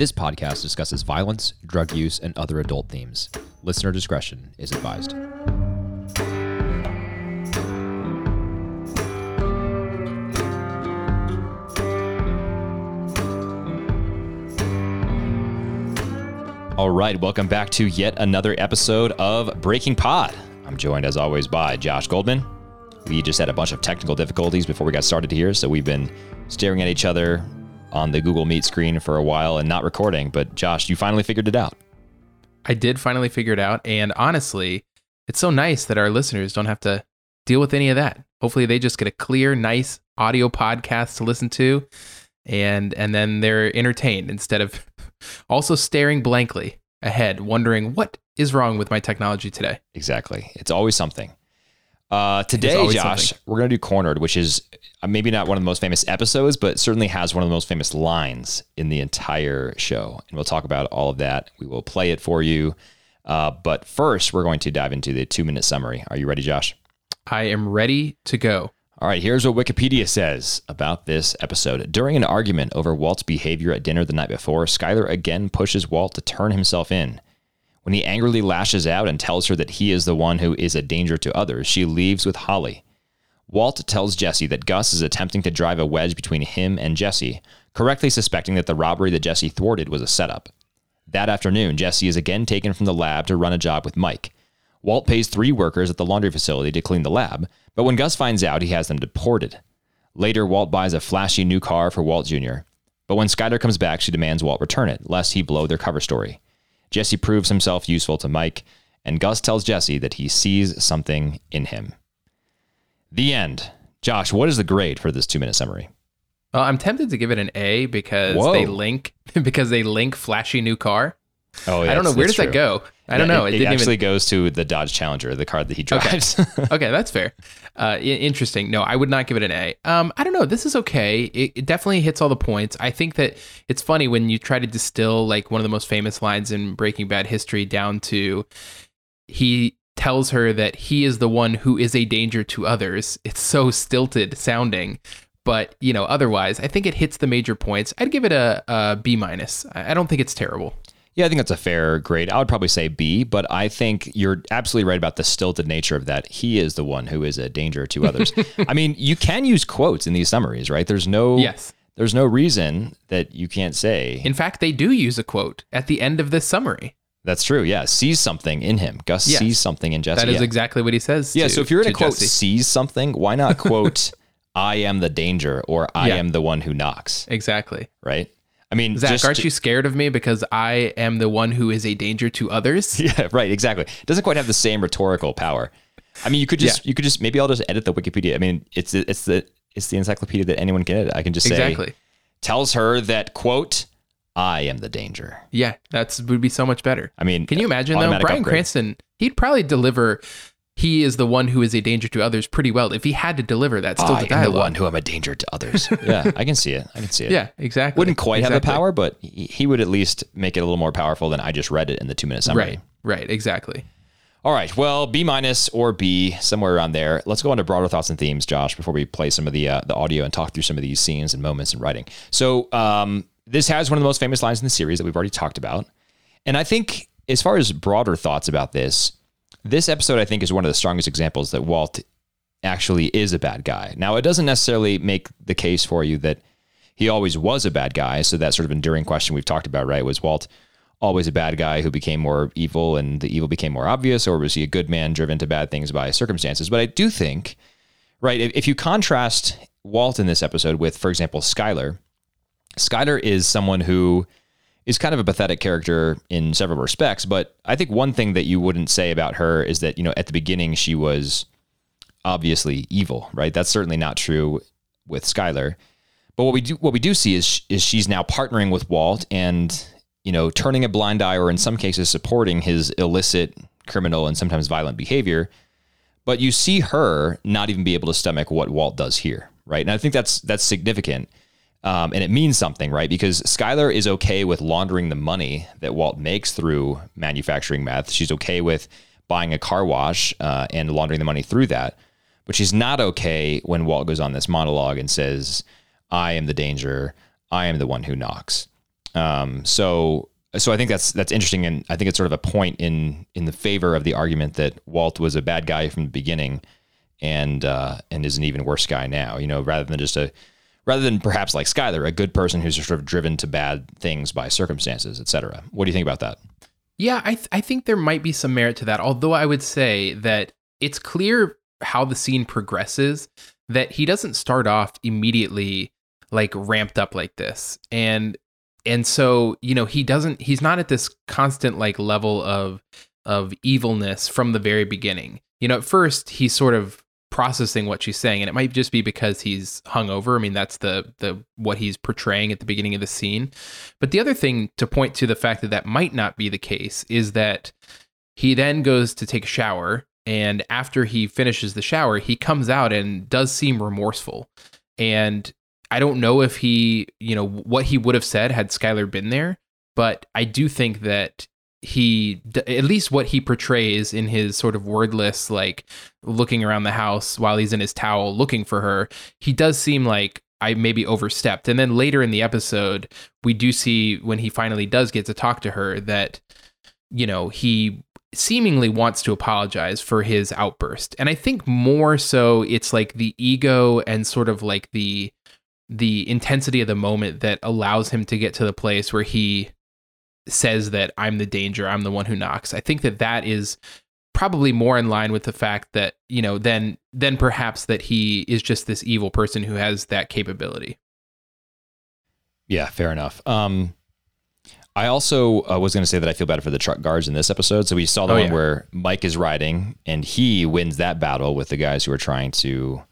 This podcast discusses violence, drug use, and other adult themes. Listener discretion is advised. All right, welcome back to yet another episode of Breaking Pod. I'm joined as always by Josh Goldman. We just had a bunch of technical difficulties before we got started here, so we've been staring at each other on the Google Meet screen for a while and not recording. But Josh, you finally figured it out. I did finally figure it out. And honestly, it's so nice that our listeners don't have to deal with any of that. Hopefully they just get a clear, nice audio podcast to listen to and and then they're entertained instead of also staring blankly ahead, wondering what is wrong with my technology today. Exactly. It's always something. Uh, today, Josh, something. we're going to do Cornered, which is uh, maybe not one of the most famous episodes, but certainly has one of the most famous lines in the entire show. And we'll talk about all of that. We will play it for you. Uh, but first, we're going to dive into the two minute summary. Are you ready, Josh? I am ready to go. All right, here's what Wikipedia says about this episode. During an argument over Walt's behavior at dinner the night before, Skyler again pushes Walt to turn himself in. When he angrily lashes out and tells her that he is the one who is a danger to others, she leaves with Holly. Walt tells Jesse that Gus is attempting to drive a wedge between him and Jesse, correctly suspecting that the robbery that Jesse thwarted was a setup. That afternoon, Jesse is again taken from the lab to run a job with Mike. Walt pays three workers at the laundry facility to clean the lab, but when Gus finds out, he has them deported. Later, Walt buys a flashy new car for Walt Jr., but when Skyler comes back, she demands Walt return it, lest he blow their cover story. Jesse proves himself useful to Mike, and Gus tells Jesse that he sees something in him. The end. Josh, what is the grade for this two minute summary? Well, I'm tempted to give it an A because Whoa. they link because they link flashy new car. Oh, I don't know where does that go. I don't know. It, It, it actually even. goes to the Dodge Challenger, the car that he drives. okay, that's fair. Uh, interesting. No, I would not give it an A. Um, I don't know. This is okay. It, it definitely hits all the points. I think that it's funny when you try to distill like one of the most famous lines in Breaking Bad history down to he tells her that he is the one who is a danger to others. It's so stilted sounding. But you know, otherwise, I think it hits the major points. I'd give it a, a B minus. I don't think it's terrible. Yeah, I think that's a fair grade. I would probably say B, but I think you're absolutely right about the stilted nature of that. He is the one who is a danger to others. I mean, you can use quotes in these summaries, right? There's no Yes. there's no reason that you can't say. In fact, they do use a quote at the end of this summary. That's true. Yeah, sees something in him. Gus Yes. sees something in Jesse. That is yeah. exactly what he says. Yeah, to- so if you're in a to quote Jesse. sees something, why not quote I am the danger or I Yeah. am the one who knocks, exactly. right? I mean, Zach, just aren't to- you scared of me because I am the one who is a danger to others? Yeah, right, exactly. It doesn't quite have the same rhetorical power. I mean, you could just you could just maybe I'll just edit the Wikipedia. I mean, it's it's the it's the encyclopedia that anyone can edit. I can just say exactly. tells her that quote I am the danger. Yeah, that's would be so much better. I mean, Can you imagine though? Bryan upgrade. Cranston, he'd probably deliver. He is the one who is a danger to others pretty well. If he had to deliver that, still I the am the one who am a danger to others. yeah, I can see it. I can see it. yeah, exactly. Wouldn't quite have the power, but he he would at least make it a little more powerful than I just read it in the two minute summary. Right. Right. Exactly. All right. Well, B minus or B, somewhere around there. Let's go on to broader thoughts and themes, Josh, before we play some of the uh, the audio and talk through some of these scenes and moments in writing. So, um, this has one of the most famous lines in the series that we've already talked about, and I think as far as broader thoughts about this, this episode I think is one of the strongest examples that Walt actually is a bad guy. Now, it doesn't necessarily make the case for you that he always was a bad guy. So that sort of enduring question we've talked about, right? Was Walt always a bad guy who became more evil and the evil became more obvious, or was he a good man driven to bad things by circumstances? But I do think, right, if, you contrast Walt in this episode with, for example, Skyler, Skyler is someone who is kind of a pathetic character in several respects. But I think one thing that you wouldn't say about her is that, you know, at the beginning she was obviously evil, right? That's certainly not true with Skyler. But what we do what we do see is is she's now partnering with Walt and you know turning a blind eye or in some cases supporting his illicit criminal and sometimes violent behavior. But you see her not even be able to stomach what Walt does here, right? And I think that's that's significant. Um, and it means something, right? Because Skyler is okay with laundering the money that Walt makes through manufacturing meth. She's okay with buying a car wash uh, and laundering the money through that. But she's not okay when Walt goes on this monologue and says, I am the danger. I am the one who knocks. Um, so so I think that's that's interesting, and I think it's sort of a point in in the favor of the argument that Walt was a bad guy from the beginning, and uh, and is an even worse guy now. You know, rather than just a rather than perhaps like Skyler, a good person who's sort of driven to bad things by circumstances, etc. What do you think about that? Yeah, I th- I think there might be some merit to that. Although I would say that it's clear how the scene progresses that he doesn't start off immediately like ramped up like this. And and so, you know, he doesn't he's not at this constant like level of of evilness from the very beginning. You know, at first he's sort of processing what she's saying and it might just be because he's hungover. I mean, that's the the what he's portraying at the beginning of the scene. But the other thing to point to the fact that that might not be the case is that he then goes to take a shower and after he finishes the shower, he comes out and does seem remorseful. And I don't know if he, you know, what he would have said had Skyler been there, but I do think that he at least what he portrays in his sort of wordless like looking around the house while he's in his towel looking for her he does seem like I maybe overstepped. And then later in the episode we do see when he finally does get to talk to her that you know he seemingly wants to apologize for his outburst. And i think more so it's like the ego and sort of like the the intensity of the moment that allows him to get to the place where he says that I'm the danger, I'm the one who knocks. I think that that is probably more in line with the fact that, you know, then then perhaps that he is just this evil person who has that capability. Yeah, fair enough. Um I also uh, was going to say that I feel bad for the truck guards in this episode. So we saw the oh, one yeah. where Mike is riding and he wins that battle with the guys who are trying to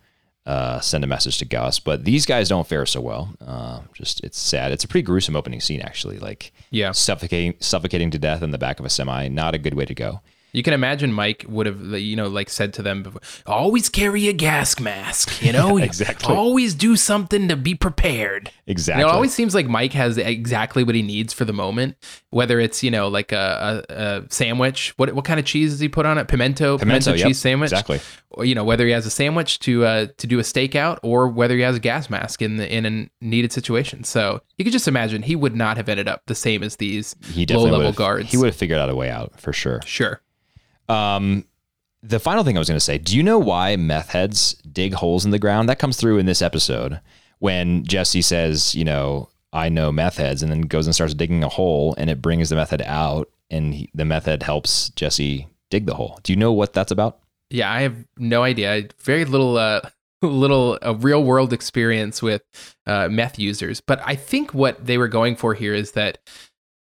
uh, send a message to Gus. But these guys don't fare so well. Uh, just it's sad. It's a pretty gruesome opening scene, actually. Like yeah, suffocating suffocating to death in the back of a semi. Not a good way to go. You can imagine Mike would have, you know, like said to them before, always carry a gas mask, you know? yeah, exactly. Always do something to be prepared. Exactly. You know, it always seems like Mike has exactly what he needs for the moment, whether it's, you know, like a, a, a sandwich. What what kind of cheese does he put on it? Pimento, pimento, pimento yep, cheese sandwich. Exactly. Or, you know, whether he has a sandwich to uh, to do a stakeout or whether he has a gas mask in the in a needed situation. So you could just imagine he would not have ended up the same as these low level guards. He would have figured out a way out for sure. Sure. Um, the final thing I was going to say, do you know why meth heads dig holes in the ground? That comes through in this episode when Jesse says, you know, I know meth heads, and then goes and starts digging a hole, and it brings the meth head out, and he, the meth head helps Jesse dig the hole. Do you know what that's about? Yeah, I have no idea. Very little, uh, little a real world experience with uh, meth users, but I think what they were going for here is that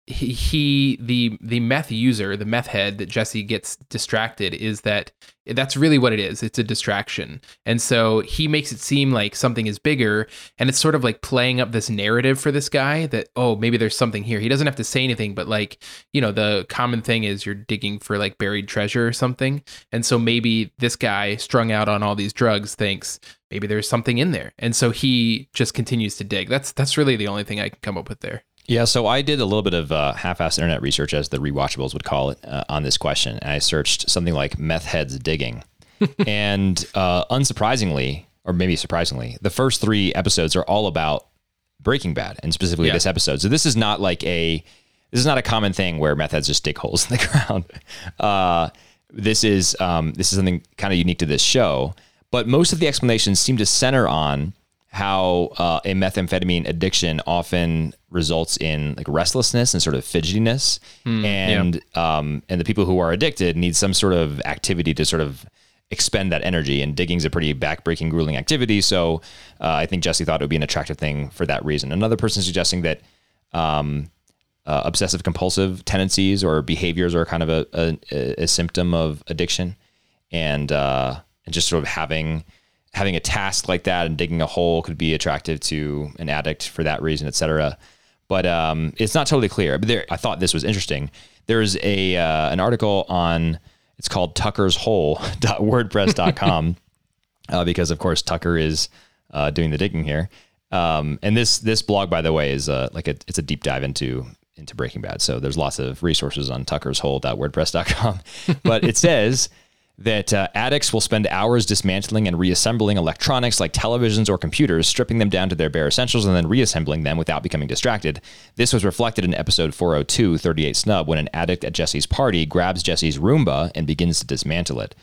he, he the the meth user, the meth head that Jesse gets distracted is that that's really what it is. It's a distraction. And so he makes it seem like something is bigger and it's sort of like playing up this narrative for this guy that oh, maybe there's something here. He doesn't have to say anything, but like, you know, the common thing is you're digging for like buried treasure or something. And so maybe this guy strung out on all these drugs thinks maybe there's something in there. And so he just continues to dig. That's that's really the only thing I can come up with there. Yeah, so I did a little bit of uh, half-assed internet research, as the rewatchables would call it, uh, on this question. And I searched something like meth heads digging, and uh, unsurprisingly, or maybe surprisingly, the first three episodes are all about Breaking Bad, and specifically yeah. this episode. So this is not like a this is not a common thing where meth heads just dig holes in the ground. Uh, this is um, this is something kind of unique to this show, but most of the explanations seem to center on how uh, a methamphetamine addiction often results in like restlessness and sort of fidgetiness, mm, and yeah. um, and the people who are addicted need some sort of activity to sort of expend that energy. And digging's a pretty backbreaking, grueling activity. So uh, I think Jesse thought it would be an attractive thing for that reason. Another person suggesting that. Um, uh, obsessive compulsive tendencies or behaviors are kind of a, a, a symptom of addiction, and uh, and just sort of having having a task like that and digging a hole could be attractive to an addict for that reason, etc. But um, it's not totally clear. But there, I thought this was interesting. There's a uh, an article on it's called Tucker's Hole.wordpress.com uh, because of course Tucker is uh, doing the digging here. Um, and this this blog, by the way, is uh, like a it's a deep dive into into Breaking Bad. So there's lots of resources on Tucker's Hole.wordpress.com. but it says that uh, addicts will spend hours dismantling and reassembling electronics like televisions or computers, stripping them down to their bare essentials and then reassembling them without becoming distracted. This was reflected in episode 402, 38 Snub, when an addict at Jesse's party grabs Jesse's Roomba and begins to dismantle it.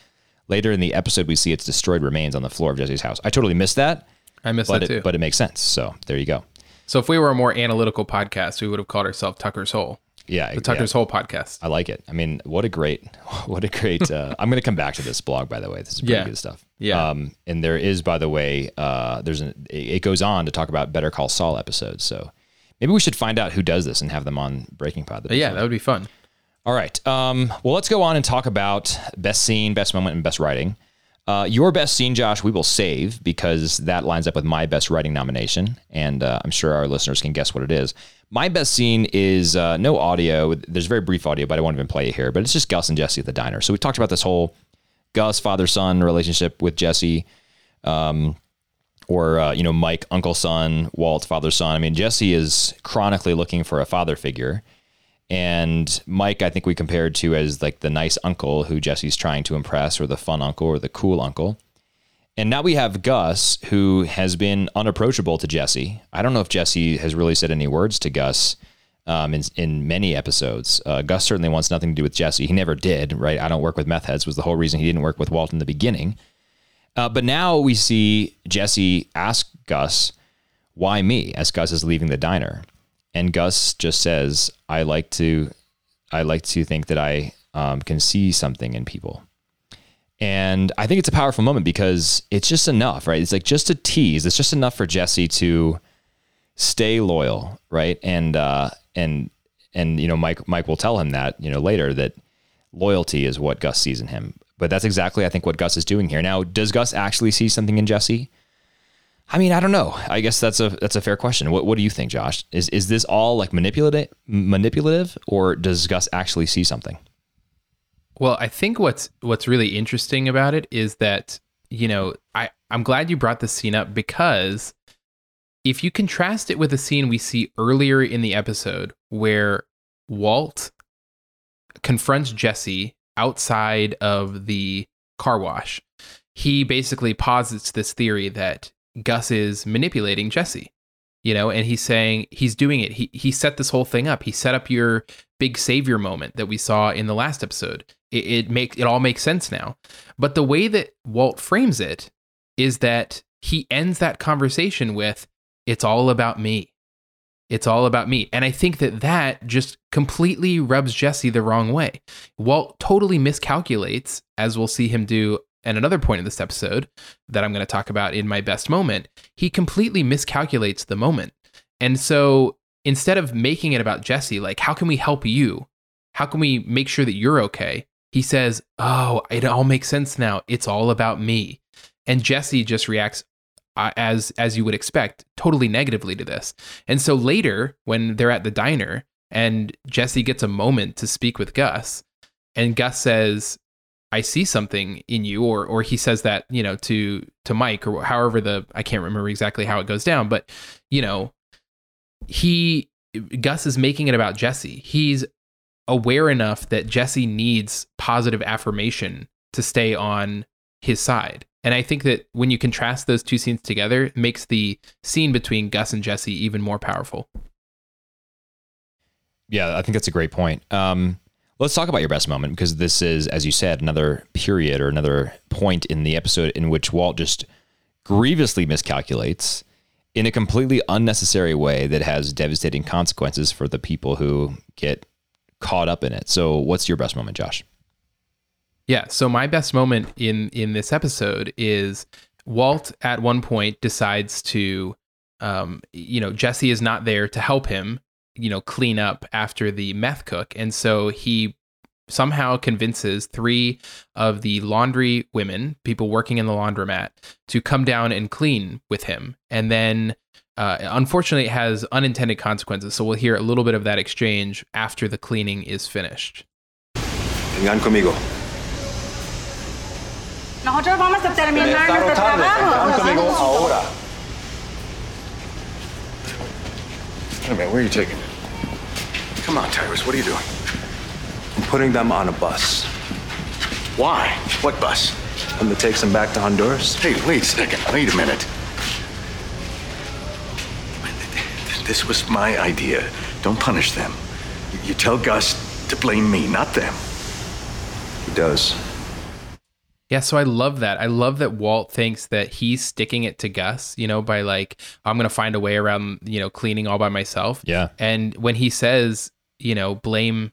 Later in the episode, we see its destroyed remains on the floor of Jesse's house. I totally missed that. I missed that it, too. But it makes sense. So there you go. so if we were a more analytical podcast, we would have called ourselves Tucker's Hole. Yeah, The Tucker's Hole podcast. I like it. I mean, what a great, what a great. Uh, I'm going to come back to this blog, by the way. This is pretty Yeah. good stuff. Yeah. Um, and there is, by the way, uh, there's an. It it goes on to talk about Better Call Saul episodes. So maybe we should find out who does this and have them on Breaking Pod. Yeah, that would be fun. All right. Um, well, let's go on and talk about best scene, best moment, and best writing. Uh, your best scene, Josh, we will save because that lines up with my best writing nomination, and uh, I'm sure our listeners can guess what it is. My best scene is uh, no audio. There's very brief audio, but I won't even play it here. But it's just Gus and Jesse at the diner. So we talked about this whole Gus father son relationship with Jesse, um, or uh, you know Mike uncle son, Walt father son. I mean Jesse is chronically looking for a father figure. And Mike, I think we compared to as like the nice uncle who Jesse's trying to impress, or the fun uncle, or the cool uncle. And now we have Gus, who has been unapproachable to Jesse. I don't know if Jesse has really said any words to Gus um, in, in many episodes. Uh, Gus certainly wants nothing to do with Jesse. He never did, right? I don't work with meth heads was the whole reason he didn't work with Walt in the beginning. Uh, but now we see Jesse ask Gus, why me? As Gus is leaving the diner. And Gus just says, I like to, I like to think that I um, can see something in people. And I think it's a powerful moment because it's just enough, right? It's like just a tease. It's just enough for Jesse to stay loyal, right? And uh, and and you know, Mike Mike will tell him that you know later that loyalty is what Gus sees in him. But that's exactly I think what Gus is doing here. Now, does Gus actually see something in Jesse? I mean, I don't know. I guess that's a that's a fair question. What what do you think, Josh? Is is this all like manipulative manipulative, or does Gus actually see something? Well, I think what's what's really interesting about it is that you know I I'm glad you brought this scene up because if you contrast it with a scene we see earlier in the episode where Walt confronts Jesse outside of the car wash, he basically posits this theory that Gus is manipulating Jesse. You know, and he's saying he's doing it. He he set this whole thing up. He set up your big savior moment that we saw in the last episode. It, it make it all makes sense now. But the way that Walt frames it is that he ends that conversation with, "It's all about me. It's all about me." And I think that that just completely rubs Jesse the wrong way. Walt totally miscalculates, as we'll see him do at another point in this episode that I'm going to talk about in my best moment. He completely miscalculates the moment. And so instead of making it about Jesse, like, how can we help you? How can we make sure that you're okay? He says, Oh, it all makes sense now. It's all about me. And Jesse just reacts uh, as as you would expect, totally negatively to this. And so later, when they're at the diner and Jesse gets a moment to speak with Gus, and Gus says, I see something in you, or or he says that, you know, to to Mike, or however the I can't remember exactly how it goes down, but you know, he Gus is making it about Jesse. He's aware enough that Jesse needs positive affirmation to stay on his side. And I think that when you contrast those two scenes together, it makes the scene between Gus and Jesse even more powerful. Yeah, I think that's a great point. Um, let's talk about your best moment because this is, as you said, another period or another point in the episode in which Walt just grievously miscalculates in a completely unnecessary way that has devastating consequences for the people who get caught up in it. So, what's your best moment, Josh? Yeah. So my best moment in in this episode is Walt at one point decides to, um, you know, Jesse is not there to help him, you know, clean up after the meth cook, and so he somehow convinces three of the laundry women, people working in the laundromat, to come down and clean with him, and then. Uh, unfortunately, it has unintended consequences. So we'll hear a little bit of that exchange after the cleaning is finished. Vengan conmigo. Nosotros vamos a terminar nuestro trabajo. ahora. Wait a minute, where are you taking me? Come on, Tyrus, what are you doing? I'm putting them on a bus. Why? What bus? And that takes them back to Honduras? Hey, wait a second. Wait a minute. This was my idea. Don't punish them. You tell Gus to blame me, not them. He does. Yeah, so I love that. I love that Walt thinks that he's sticking it to Gus, you know, by like, I'm going to find a way around, you know, cleaning all by myself. Yeah. And when he says, you know, blame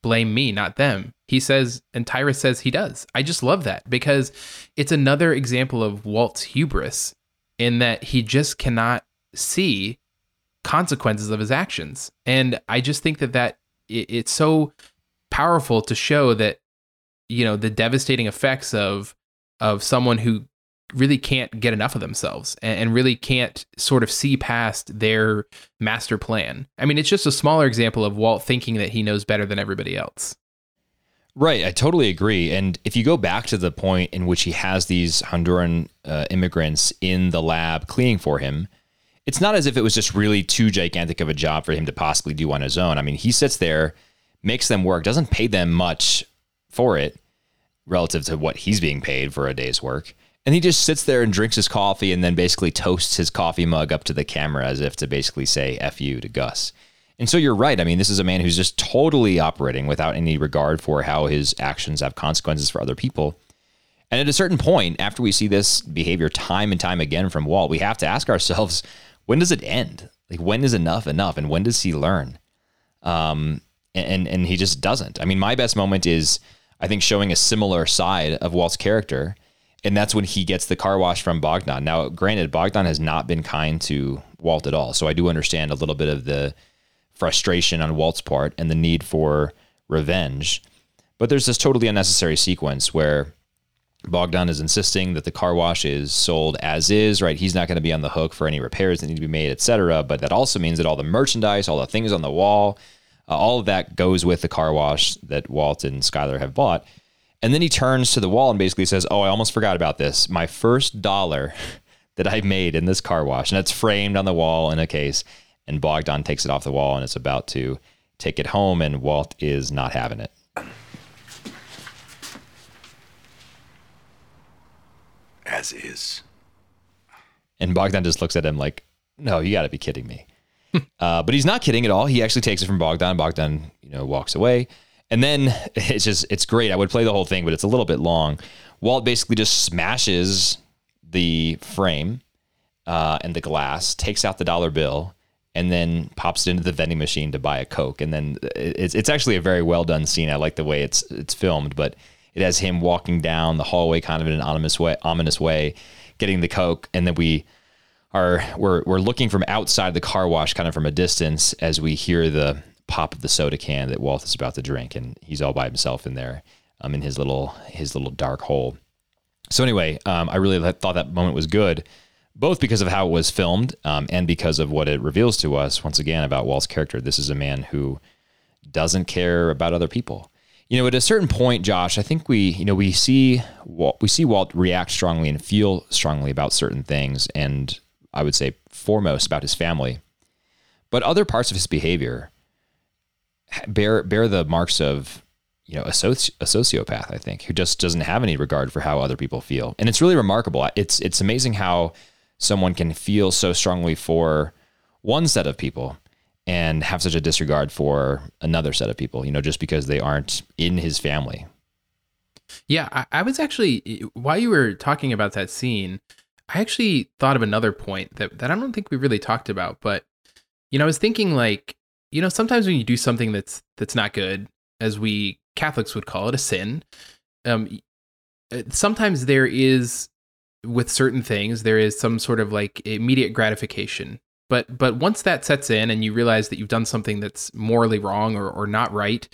blame me, not them. He says and Tyrus says he does. I just love that because it's another example of Walt's hubris in that he just cannot see consequences of his actions. And I just think that that it, it's so powerful to show that you know the devastating effects of of someone who really can't get enough of themselves and, and, really can't sort of see past their master plan. I mean, it's just a smaller example of Walt thinking that he knows better than everybody else. Right, I totally agree. And if you go back to the point in which he has these Honduran uh, immigrants in the lab cleaning for him, it's not as if it was just really too gigantic of a job for him to possibly do on his own. I mean, he sits there, makes them work, doesn't pay them much for it relative to what he's being paid for a day's work. And he just sits there and drinks his coffee and then basically toasts his coffee mug up to the camera as if to basically say F you to Gus. And so you're right. I mean, this is a man who's just totally operating without any regard for how his actions have consequences for other people. And at a certain point, after we see this behavior time and time again from Walt, we have to ask ourselves, when does it end? Like, when is enough enough? And when does he learn? Um, and, and he just doesn't. I mean, my best moment is, I think, showing a similar side of Walt's character and that's when he gets the car wash from Bogdan. Now, granted, Bogdan has not been kind to Walt at all, so I do understand a little bit of the frustration on Walt's part and the need for revenge. But there's this totally unnecessary sequence where Bogdan is insisting that the car wash is sold as is, right? He's not going to be on the hook for any repairs that need to be made, etc. But that also means that all the merchandise, all the things on the wall, uh, all of that goes with the car wash that Walt and Skyler have bought. And then he turns to the wall and basically says, Oh, I almost forgot about this. My first dollar that I made in this car wash, and it's framed on the wall in a case. And Bogdan takes it off the wall and is about to take it home, and Walt is not having it. As is. And Bogdan just looks at him like, No, you got to be kidding me. Uh, but he's not kidding at all. He actually takes it from Bogdan. Bogdan, you know, walks away. And then it's just it's great. I would play the whole thing, but it's a little bit long. Walt basically just smashes the frame uh, and the glass, takes out the dollar bill, and then pops it into the vending machine to buy a coke. And then it's it's actually a very well done scene. I like the way it's it's filmed, but it has him walking down the hallway, kind of in an ominous way, ominous way, getting the coke, and then we are we're we're looking from outside the car wash, kind of from a distance, as we hear the pop of the soda can that Walt is about to drink, and he's all by himself in there, um, in his little his little dark hole. So anyway, um, I really thought that moment was good, both because of how it was filmed um, and because of what it reveals to us once again about Walt's character. This is a man who doesn't care about other people. You know, at a certain point, Josh, I think we, you know, we see Walt, we see Walt react strongly and feel strongly about certain things, and I would say foremost about his family. But other parts of his behavior, bear bear the marks of you know a, soci- a sociopath i think who just doesn't have any regard for how other people feel. And it's really remarkable. It's it's amazing how someone can feel so strongly for one set of people and have such a disregard for another set of people you know just because they aren't in his family. Yeah I, I was actually while you were talking about that scene i actually thought of another point that, that i don't think we really talked about but you know i was thinking like you know, sometimes when you do something that's that's not good, as we Catholics would call it, a sin, um, uh, sometimes there is with certain things there is some sort of like immediate gratification. But but once that sets in and you realize that you've done something that's morally wrong or, or not right,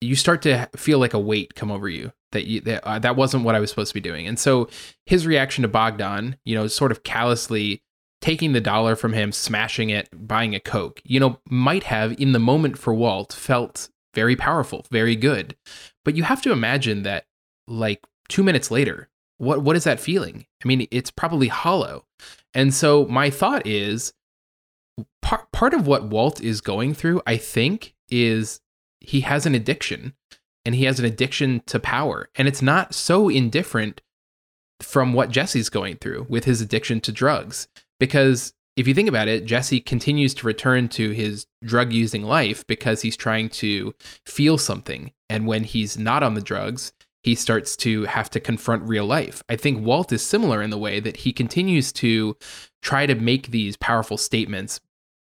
you start to feel like a weight come over you that you, that, uh, that wasn't what I was supposed to be doing. And so his reaction to Bogdan, you know, sort of callously taking the dollar from him, smashing it, buying a Coke, you know, might have in the moment for Walt felt very powerful, very good. But you have to imagine that like two minutes later, what what is that feeling? I mean, it's probably hollow. And so my thought is part part of what Walt is going through, I think, is he has an addiction and he has an addiction to power. And it's not so indifferent from what Jesse's going through with his addiction to drugs. Because if you think about it, Jesse continues to return to his drug using life because he's trying to feel something. And when he's not on the drugs, he starts to have to confront real life. I think Walt is similar in the way that he continues to try to make these powerful statements,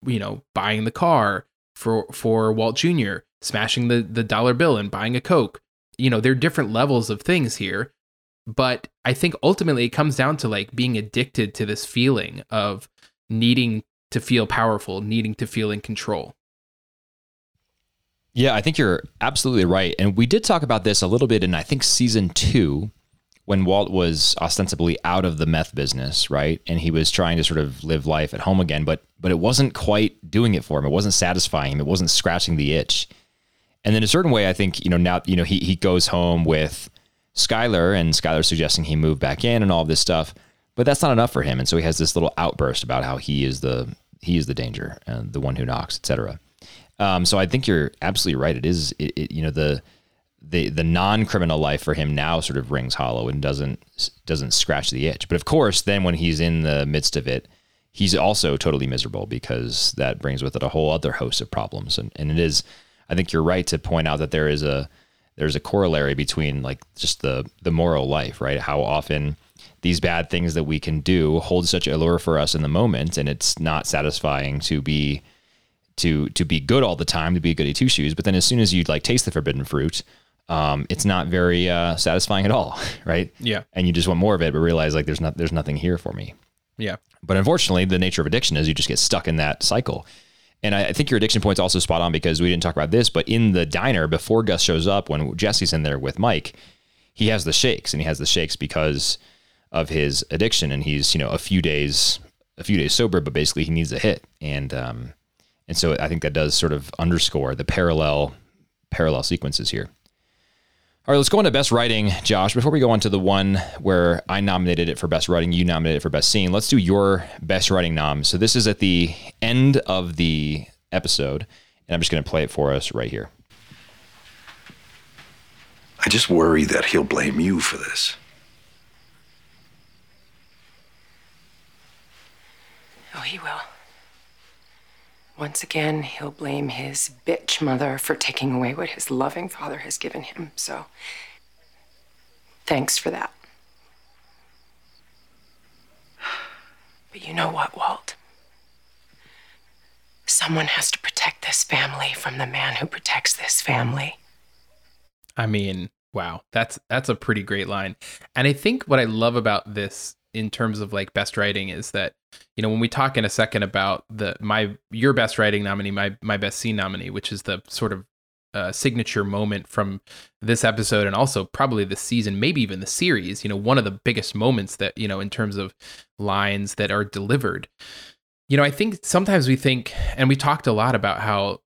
you know, buying the car for for Walt Jr., smashing the the dollar bill and buying a Coke. You know, there are different levels of things here, but I think ultimately it comes down to like being addicted to this feeling of needing to feel powerful, needing to feel in control. Yeah, I think you're absolutely right. And we did talk about this a little bit in, I think, season two, when Walt was ostensibly out of the meth business, right? And he was trying to sort of live life at home again, but but it wasn't quite doing it for him. It wasn't satisfying him. It wasn't scratching the itch. And then in a certain way, I think, you know, now, you know, he he goes home with Skyler and Skyler suggesting he move back in and all this stuff. But that's not enough for him. And so he has this little outburst about how he is the he is the danger and the one who knocks, etc. Um, so I think you're absolutely right. It is, it, it, you know, the the the non criminal life for him now sort of rings hollow and doesn't doesn't scratch the itch. But of course, then when he's in the midst of it, he's also totally miserable because that brings with it a whole other host of problems. And and it is, I think you're right to point out that there is a there's a corollary between like just the the moral life, right? How often these bad things that we can do hold such allure for us in the moment, and it's not satisfying to be to to be good all the time, to be a goody two shoes. But then as soon as you like taste the forbidden fruit, um, it's not very uh, satisfying at all, right? Yeah. And you just want more of it, but realize like there's not there's nothing here for me. Yeah. But unfortunately, the nature of addiction is you just get stuck in that cycle. And I, I think your addiction point's also spot on because we didn't talk about this, but in the diner before Gus shows up, when Jesse's in there with Mike, he has the shakes, and he has the shakes because of his addiction, and he's you know a few days a few days sober, but basically he needs a hit, and um, and so I think that does sort of underscore the parallel parallel sequences here. All right, let's go on to best writing, Josh. Before we go on to the one where I nominated it for best writing, you nominated it for best scene. Let's do your best writing nom. So this is at the end of the episode, and I'm just going to play it for us right here. I just worry that he'll blame you for this. Oh, he will. Once again, he'll blame his bitch mother for taking away what his loving father has given him. So, thanks for that. But you know what, Walt? Someone has to protect this family from the man who protects this family. I mean, wow, that's that's a pretty great line. And I think what I love about this in terms of like best writing is that you know when we talk in a second about the my your best writing nominee, my my best scene nominee, which is the sort of uh, signature moment from this episode and also probably the season, maybe even the series. You know, one of the biggest moments that you know in terms of lines that are delivered. You know, I think sometimes we think, and we talked a lot about how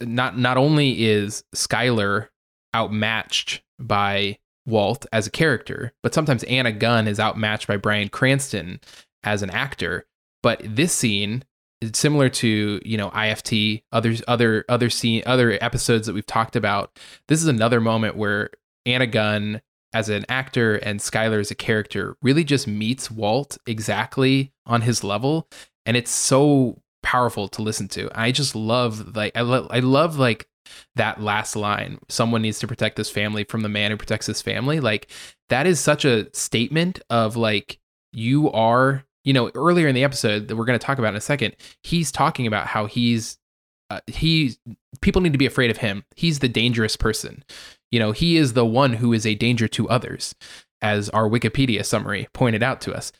not not only is Skyler outmatched by Walt as a character, but sometimes Anna Gunn is outmatched by Bryan Cranston as an actor. But this scene is similar to you know IFT, others, other other scene, other episodes that we've talked about. This is another moment where Anna Gunn as an actor and Skyler as a character really just meets Walt exactly on his level, and it's so powerful to listen to. I just love like I, lo- I love like that last line someone needs to protect this family from the man who protects his family like that is such a statement of like you are you know earlier in the episode that we're going to talk about in a second he's talking about how he's uh, he people need to be afraid of him. He's the dangerous person. You know he is the one who is a danger to others as our wikipedia summary pointed out to us.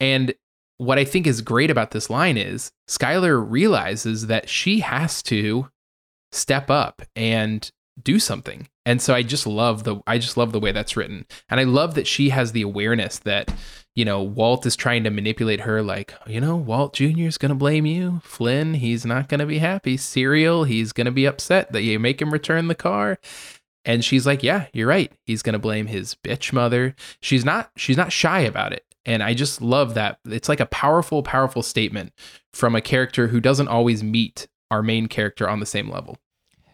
And what i think is great about this line is skyler realizes that she has to step up and do something. And so I just love the I just love the way that's written. And I love that she has the awareness that you know Walt is trying to manipulate her like, you know, Walt Jr. is going to blame you. Flynn, he's not going to be happy. Serial, he's going to be upset that you make him return the car. And she's like, "Yeah, you're right. He's going to blame his bitch mother." She's not she's not shy about it. And I just love that. It's like a powerful powerful statement from a character who doesn't always meet our main character on the same level.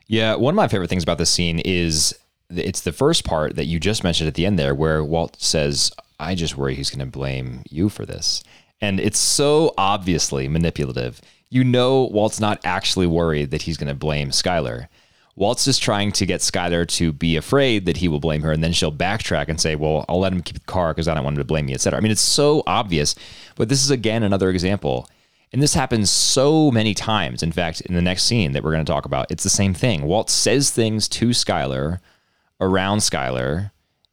Yeah, one of my favorite things about this scene is it's the first part that you just mentioned at the end there, where Walt says, "I just worry he's going to blame you for this," and it's so obviously manipulative. You know, Walt's not actually worried that he's going to blame Skyler. Walt's just trying to get Skyler to be afraid that he will blame her, and then she'll backtrack and say, "Well, I'll let him keep the car because I don't want him to blame me, etc." I mean, it's so obvious, but this is again another example, and this happens so many times. In fact, in the next scene that we're going to talk about, it's the same thing. Walt says things to Skyler, around Skyler,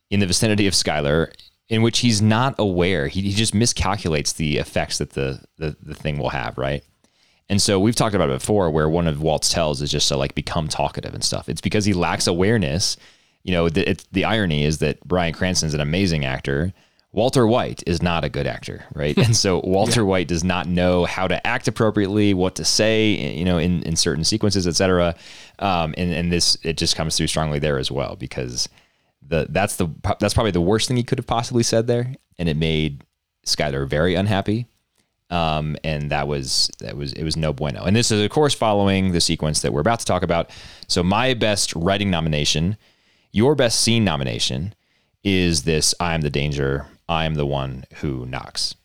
in the vicinity of Skyler, in which he's not aware. He, he just miscalculates the effects that the, the the thing will have, right? And so we've talked about it before where one of Walt's tells is just to like become talkative and stuff. It's because he lacks awareness. You know, the, the irony is that Bryan Cranston's an amazing actor. Walter White is not a good actor, right? and so Walter yeah. White does not know how to act appropriately, what to say, you know, in, in certain sequences, et cetera. Um, and, and this, it just comes through strongly there as well, because the, that's the, that's probably the worst thing he could have possibly said there. And it made Skyler very unhappy um, and that was that was it was no bueno. And this is of course following the sequence that we're about to talk about. So my best writing nomination, your best scene nomination, is this: I am the danger. I am the one who knocks.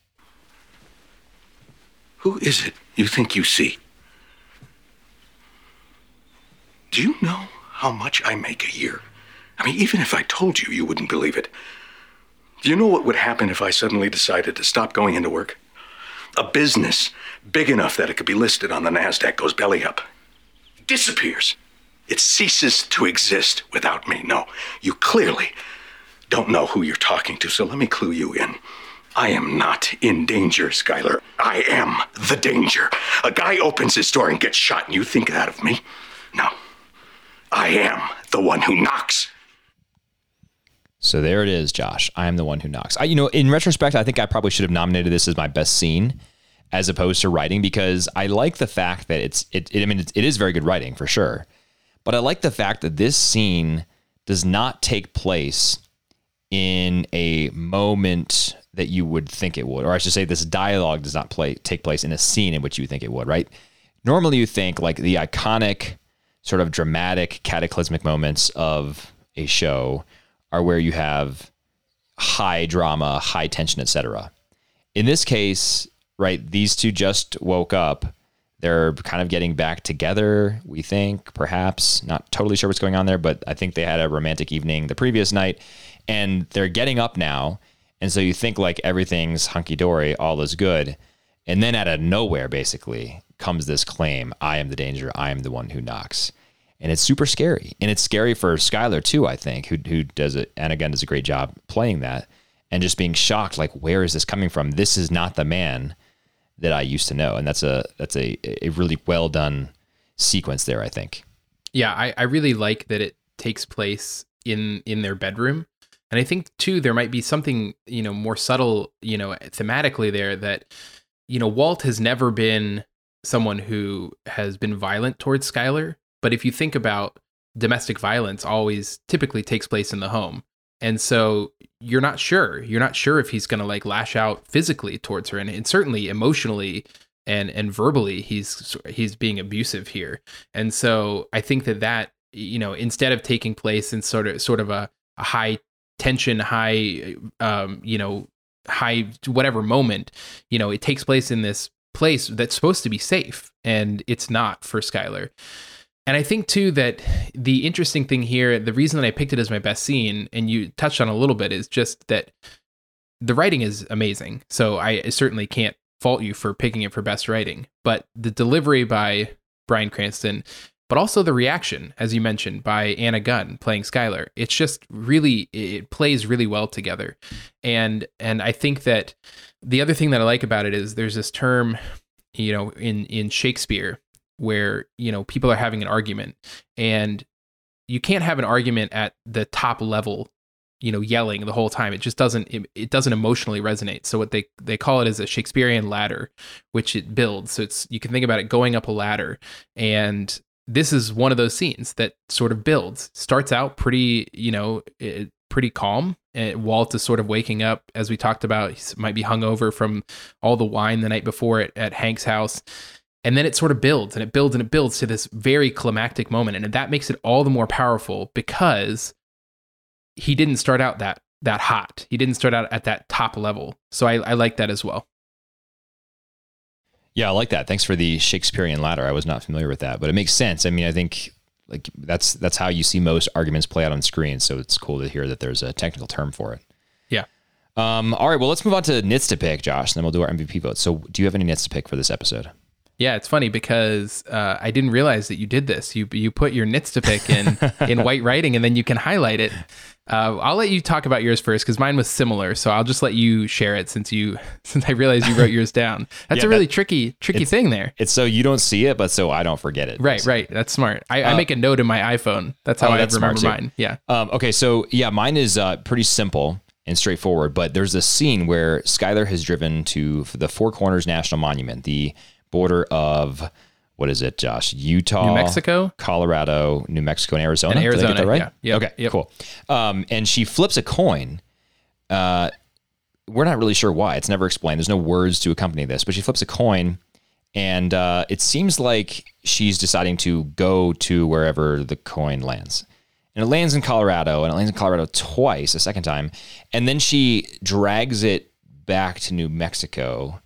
Who is it you think you see? Do you know how much I make a year? I mean, even if I told you, you wouldn't believe it. Do you know what would happen if I suddenly decided to stop going into work? A business big enough that it could be listed on the NASDAQ goes belly up. Disappears. It ceases to exist without me. No, you clearly don't know who you're talking to, so let me clue you in. I am not in danger, Skyler. I am the danger. A guy opens his door and gets shot, and you think that of me? No. I am the one who knocks. So there it is, Josh. I am the one who knocks. I, you know, in retrospect, I think I probably should have nominated this as my best scene as opposed to writing because I like the fact that it's it. it I mean, it is very good writing for sure, but I like the fact that this scene does not take place in a moment that you would think it would, or I should say, this dialogue does not play take place in a scene in which you think it would. Right? Normally, you think like the iconic, sort of dramatic, cataclysmic moments of a show are where you have high drama, high tension, etc. In this case, right, these two just woke up. They're kind of getting back together, we think, perhaps. Not totally sure what's going on there, but I think they had a romantic evening the previous night and they're getting up now. And so you think like everything's hunky dory, all is good. And then out of nowhere, basically, comes this claim I am the danger, I am the one who knocks and it's super scary. And it's scary for Skyler too, I think, who who does it and again does a great job playing that and just being shocked like where is this coming from? This is not the man that I used to know. And that's a that's a a really well done sequence there, I think. Yeah, I, I really like that it takes place in in their bedroom. And I think too there might be something, you know, more subtle, you know, thematically there that you know, Walt has never been someone who has been violent towards Skyler. but if you think about domestic violence, always typically takes place in the home. And so you're not sure. You're not sure if he's going to like lash out physically towards her, and, and certainly emotionally and and verbally, he's he's being abusive here. And so I think that that you know instead of taking place in sort of sort of a, a high tension, high um, you know high whatever moment, you know it takes place in this place that's supposed to be safe, and it's not for Skyler. And I think too that the interesting thing here, the reason that I picked it as my best scene, and you touched on a little bit, is just that the writing is amazing. So I certainly can't fault you for picking it for best writing. But the delivery by Bryan Cranston, but also the reaction, as you mentioned, by Anna Gunn playing Skyler. it's just really it plays really well together. And and I think that the other thing that I like about it is there's this term, you know, in in Shakespeare where you know people are having an argument and you can't have an argument at the top level you know yelling the whole time it just doesn't it, it, doesn't emotionally resonate so what they they call it is a shakespearean ladder which it builds so it's you can think about it going up a ladder and this is one of those scenes that sort of builds starts out pretty you know it, pretty calm and walt is sort of waking up as we talked about he might be hungover from all the wine the night before at, at hank's house and then it sort of builds and it builds and it builds to this very climactic moment. And that makes it all the more powerful because he didn't start out that that hot. He didn't start out at that top level. So I, I like that as well. Yeah, I like that. Thanks for the Shakespearean ladder. I was not familiar with that, but it makes sense. I mean, I think like that's that's how you see most arguments play out on screen. So it's cool to hear that there's a technical term for it. Yeah. Um, all right, well, let's move on to nits to pick, Josh, and then we'll do our MVP vote. So, do you have any nits to pick for this episode? Yeah, it's funny because uh, I didn't realize that you did this. You you put your nits to pick in in white writing, and then you can highlight it. Uh, I'll let you talk about yours first because mine was similar. So I'll just let you share it since you since I realized you wrote yours down. That's Yeah, a really that- tricky tricky thing there. It's so you don't see it, but so I don't forget it. Right, right. That's smart. I, I make a note in my iPhone. That's how Uh, oh, I that's smart remember mine. Yeah. Um, okay, so yeah, mine is uh, pretty simple and straightforward, but there's a scene where Skyler has driven to the Four Corners National Monument, the border of what is it, Josh? Utah, New Mexico? Colorado, New Mexico, and Arizona. And Did I get Arizona, that right? yeah. Yep, Okay, yep. cool. Um, and she flips a coin. Uh, we're not really sure why. It's never explained. There's no words to accompany this, but she flips a coin, and uh, it seems like she's deciding to go to wherever the coin lands. And it lands in Colorado, and it lands in Colorado twice, a second time. And then she drags it back to New Mexico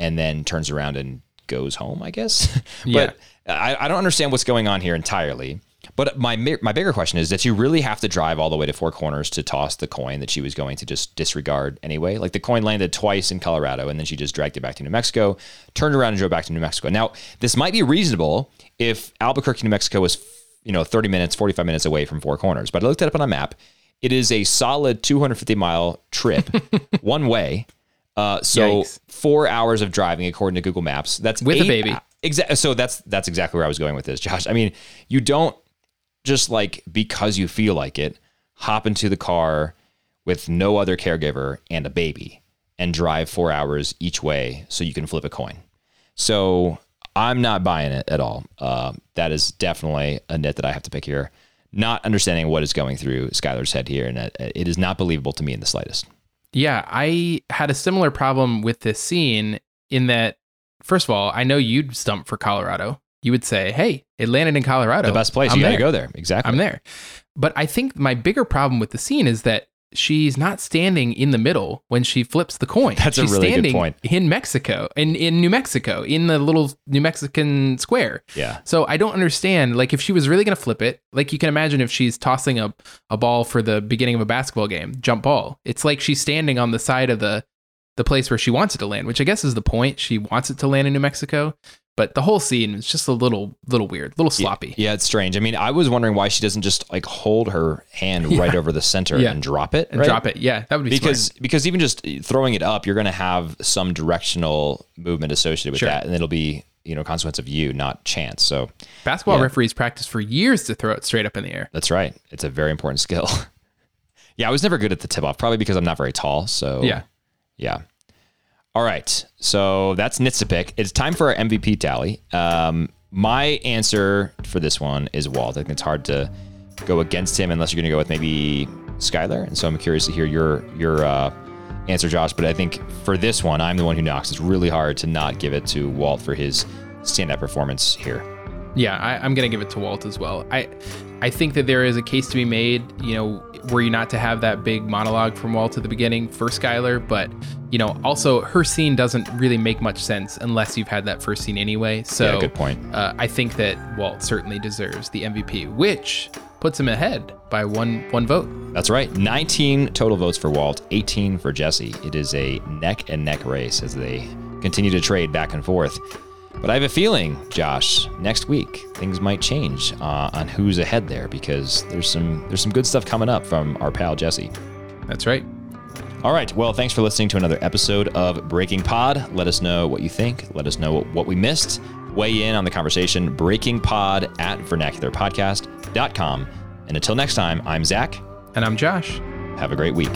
and then turns around and goes home, I guess. Yeah. but I, I don't understand what's going on here entirely. But my my bigger question is that you really have to drive all the way to Four Corners to toss the coin that she was going to just disregard anyway. Like the coin landed twice in Colorado, and then she just dragged it back to New Mexico, turned around and drove back to New Mexico. Now this might be reasonable if Albuquerque, New Mexico was you know 30 minutes, 45 minutes away from Four Corners. But I looked it up on a map. It is a solid 250 mile trip one way. Uh, so Yikes. four hours of driving according to Google Maps. That's With a baby. Exactly. So that's that's exactly where I was going with this, Josh. I mean, you don't just like because you feel like it, hop into the car with no other caregiver and a baby and drive four hours each way so you can flip a coin. So I'm not buying it at all. Uh, that is definitely a nit that I have to pick here. Not understanding what is going through Skyler's head here, and it, it is not believable to me in the slightest. Yeah, I had a similar problem with this scene in that, first of all, I know you'd stump for Colorado. You would say, hey, it landed in Colorado. The best place. I'm you got to go there. Exactly. I'm there. But I think my bigger problem with the scene is that she's not standing in the middle when she flips the coin. That's a she's really good standing point. In Mexico, in, in New Mexico, in the little New Mexican square. Yeah. So I don't understand. Like, if she was really going to flip it, like you can imagine if she's tossing a, a ball for the beginning of a basketball game, jump ball. It's like she's standing on the side of the the place where she wants it to land, which I guess is the point. She wants it to land in New Mexico, but the whole scene is just a little little weird, a little sloppy. Yeah, it's strange. I mean, I was wondering why she doesn't just like hold her hand right over the center Yeah. and drop it. And right? drop it. Yeah, that would be because smart. because even just throwing it up, you're going to have some directional movement associated with Sure. that, and it'll be you know consequence of you, not chance. So Basketball Yeah. referees practice for years to throw it straight up in the air. that's right. It's a very important skill. yeah, I was never good at the tip off, probably because I'm not very tall. So Yeah. yeah. All right. So that's nits to pick. It's time for our MVP tally. Um, my answer for this one is Walt. I think it's hard to go against him unless you're going to go with maybe Skyler. And so I'm curious to hear your your uh, answer, Josh. But I think for this one, I'm the one who knocks. It's really hard to not give it to Walt for his stand-up performance here. Yeah, I, I'm gonna give it to Walt as well. I I think that there is a case to be made, you know, were you not to have that big monologue from Walt at the beginning for Skyler, but you know, also her scene doesn't really make much sense unless you've had that first scene anyway. So Yeah, good point. Uh, I think that Walt certainly deserves the MVP, which puts him ahead by one one vote. That's right. 19 total votes for Walt, 18 for Jesse. It is a neck and neck race as they continue to trade back and forth. But I have a feeling, Josh, next week things might change uh, on who's ahead there because there's some there's some good stuff coming up from our pal Jesse. That's right. All right. Well, thanks for listening to another episode of Breaking Pod. Let us know what you think. Let us know what, what we missed. Weigh in on the conversation. Breaking Pod at vernacularpodcast.com. And until next time, I'm Zach. And I'm Josh. Have a great week.